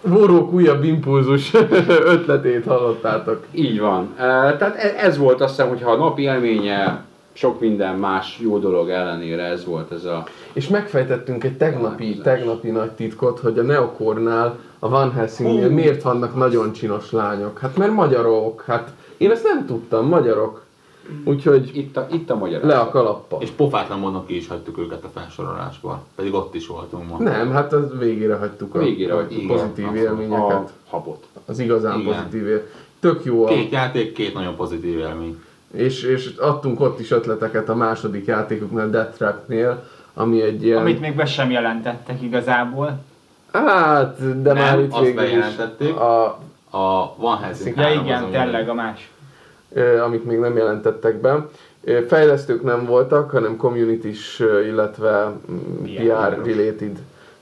Vorók újabb impulzus ötletét hallottátok. Így van. Tehát e- ez volt azt hiszem, hogyha a napi élménye sok minden más jó dolog ellenére ez volt ez a... És megfejtettünk egy tegnapi, tegnapi nagy titkot, hogy a Neokornál, a Van Helsingnél miért vannak nagyon csinos lányok. Hát mert magyarok, hát én ezt nem tudtam, magyarok. Úgyhogy Itt a, itt a magyar. le a kalappal. És pofátlan módon ki is hagytuk őket a felsorolásból, pedig ott is voltunk ma. Nem, hát az végére hagytuk a Végére hagytuk, igen, pozitív abszolút. élményeket. a habot. Az igazán Igen. pozitív él. Tök jó a... Két játék, két nagyon pozitív élmény. És, és adtunk ott is ötleteket a második játékuknál, Death Trap-nél, ami egy ilyen... Amit még be sem jelentettek igazából. Hát, de Nem, már itt azt végül is a, A Van Helsing Ja 3 az, igen, tényleg a más. amit még nem jelentettek be. Fejlesztők nem voltak, hanem community-s, ö, illetve mm, PR related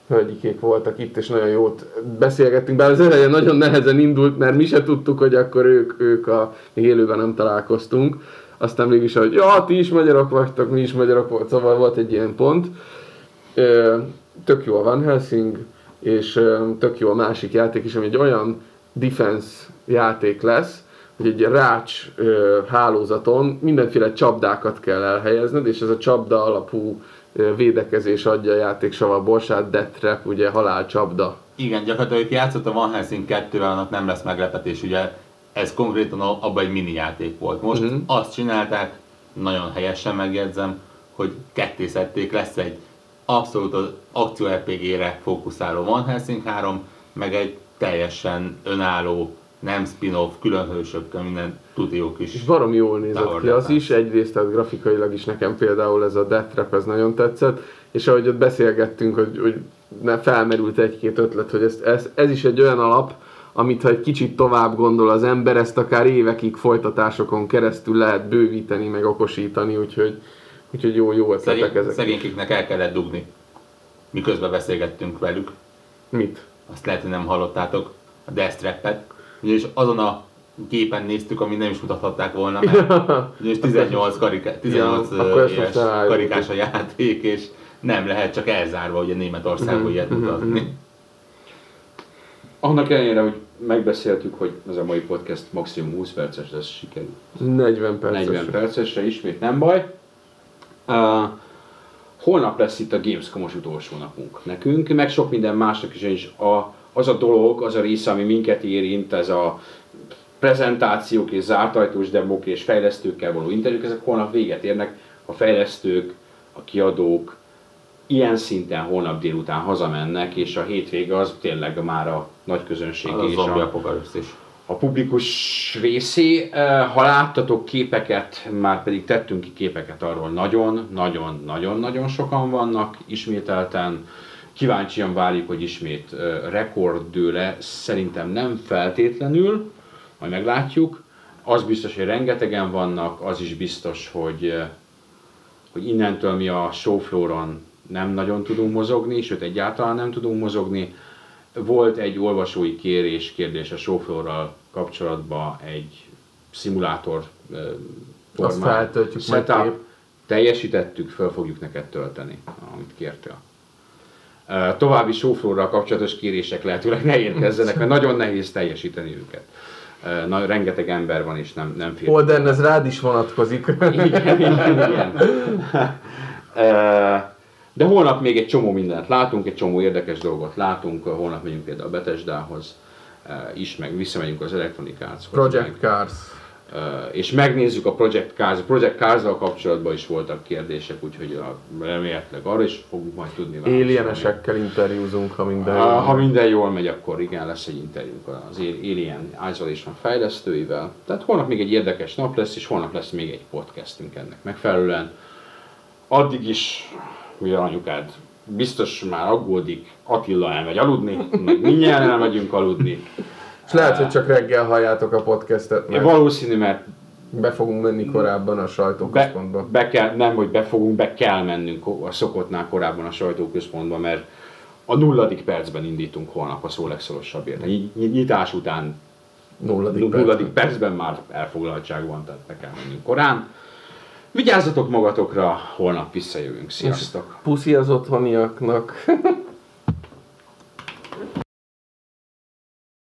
hölgyikék voltak itt, és nagyon jót beszélgettünk, bár az eleje nagyon nehezen indult, mert mi se tudtuk, hogy akkor ők, ők a, még élőben nem találkoztunk. Aztán mégis, hogy ja, ti is magyarok vagytok, mi is magyarok volt, szóval volt egy ilyen pont. Tök jó a Van Helsing, és tök jó a másik játék is, ami egy olyan defense játék lesz, hogy egy rács ö, hálózaton mindenféle csapdákat kell elhelyezned, és ez a csapda alapú ö, védekezés adja a játék sava borsát, death trap, ugye halál csapda. Igen, gyakorlatilag aki játszott a Van Helsing 2-vel, annak nem lesz meglepetés, ugye ez konkrétan abban egy mini játék volt. Most Mhm. azt csinálták, nagyon helyesen megjegyzem, hogy ketté szedték, lesz egy abszolút az akció RPG-re fókuszáló Van Helsing 3, meg egy teljesen önálló, nem spin-off, külön hősökkel, minden tudiók is. És barom jól nézett ki az is, egyrészt tehát grafikailag is nekem például ez a Death Trap ez nagyon tetszett, és ahogy ott beszélgettünk, hogy, hogy ne felmerült egy-két ötlet, hogy ez, ez, ez is egy olyan alap, amit ha egy kicsit tovább gondol az ember, ezt akár évekig folytatásokon keresztül lehet bővíteni, meg okosítani, úgyhogy, úgyhogy jó, jó ötletek Szegény, ezek. szegénykiknek el kellett dugni. Miközben beszélgettünk velük. Mit? Azt lehet, hogy nem hallottátok, a Death Trap-et. Ugyanis azon a gépen néztük, ami nem is mutathatták volna, mert ugyanis 18, karika, 18 Ja, éves karikás a játék, és nem lehet csak elzárva, ugye Németországban Mhm, ilyet mhm, mutatni. Annak ellenére, hogy megbeszéltük, hogy ez a mai podcast maximum 20 perces lesz, sikerült 40 perces. 40 percesre, ismét nem baj. Uh, holnap lesz itt a Gamescom-os utolsó napunk nekünk, meg sok minden másnak is, és a, az a dolog, az a része, ami minket érint, ez a prezentációk és zárt ajtós demók és fejlesztőkkel való interjúk, ezek holnap véget érnek. A fejlesztők, a kiadók ilyen szinten holnap délután hazamennek, és a hétvége az tényleg már a nagy közönség Az és zombi a, apokalipsz is. A publikus részé. Ha láttatok képeket, már pedig tettünk ki képeket arról, nagyon, nagyon, nagyon, nagyon sokan vannak, ismételten kíváncsian várjuk, hogy ismét rekorddőle, szerintem nem feltétlenül, majd meglátjuk. Az biztos, hogy rengetegen vannak, az is biztos, hogy, hogy innentől mi a showflooron nem nagyon tudunk mozogni, sőt egyáltalán nem tudunk mozogni. Volt egy olvasói kérés, kérdés a showfloorral kapcsolatban egy szimulátor ö, Azt feltöltjük majd setup. kép. Teljesítettük, fel fogjuk neked tölteni, amit kértél. További showfloorral kapcsolatos kérések lehetőleg ne érkezzenek, mert nagyon nehéz teljesíteni őket. Na, rengeteg ember van, és nem, nem fér. Holden, ez rád is vonatkozik. Igen, igen, igen. De holnap még egy csomó mindent látunk, egy csomó érdekes dolgot látunk. Holnap megyünk például a Betesdához is, meg visszamegyünk az Electronic Arts-hoz. Project meg, Cars. ö, és megnézzük a Project Cars. A Project cars kapcsolatban is voltak kérdések, úgyhogy remélhetőleg arra is fogunk majd tudni válaszolni. Alienesekkel interjúzunk, ha minden Ha, jól ha megy. minden jól megy, akkor igen, lesz egy interjúnk az Alien Isolation fejlesztőivel. Tehát holnap még egy érdekes nap lesz, és holnap lesz még egy podcastünk ennek megfelelően. Addig is, mivel anyukád biztos már aggódik, Attila elmegy aludni, meg mindjárt elmegyünk aludni. És lehet, hogy csak reggel halljátok a podcastet, mert Valószínű, mert be fogunk menni korábban a be, sajtóközpontba. be kell, nem, hogy be fogunk, be kell mennünk a szokottnál korábban a sajtóközpontba, mert a nulladik percben indítunk holnap a szó legszorosabbért. A ny- ny- nyitás után Nulladik, nulladik percben. percben már elfoglaltság van, tehát be kell mennünk korán. Vigyázzatok magatokra, holnap visszajövünk. Sziasztok! Puszi az otthoniaknak.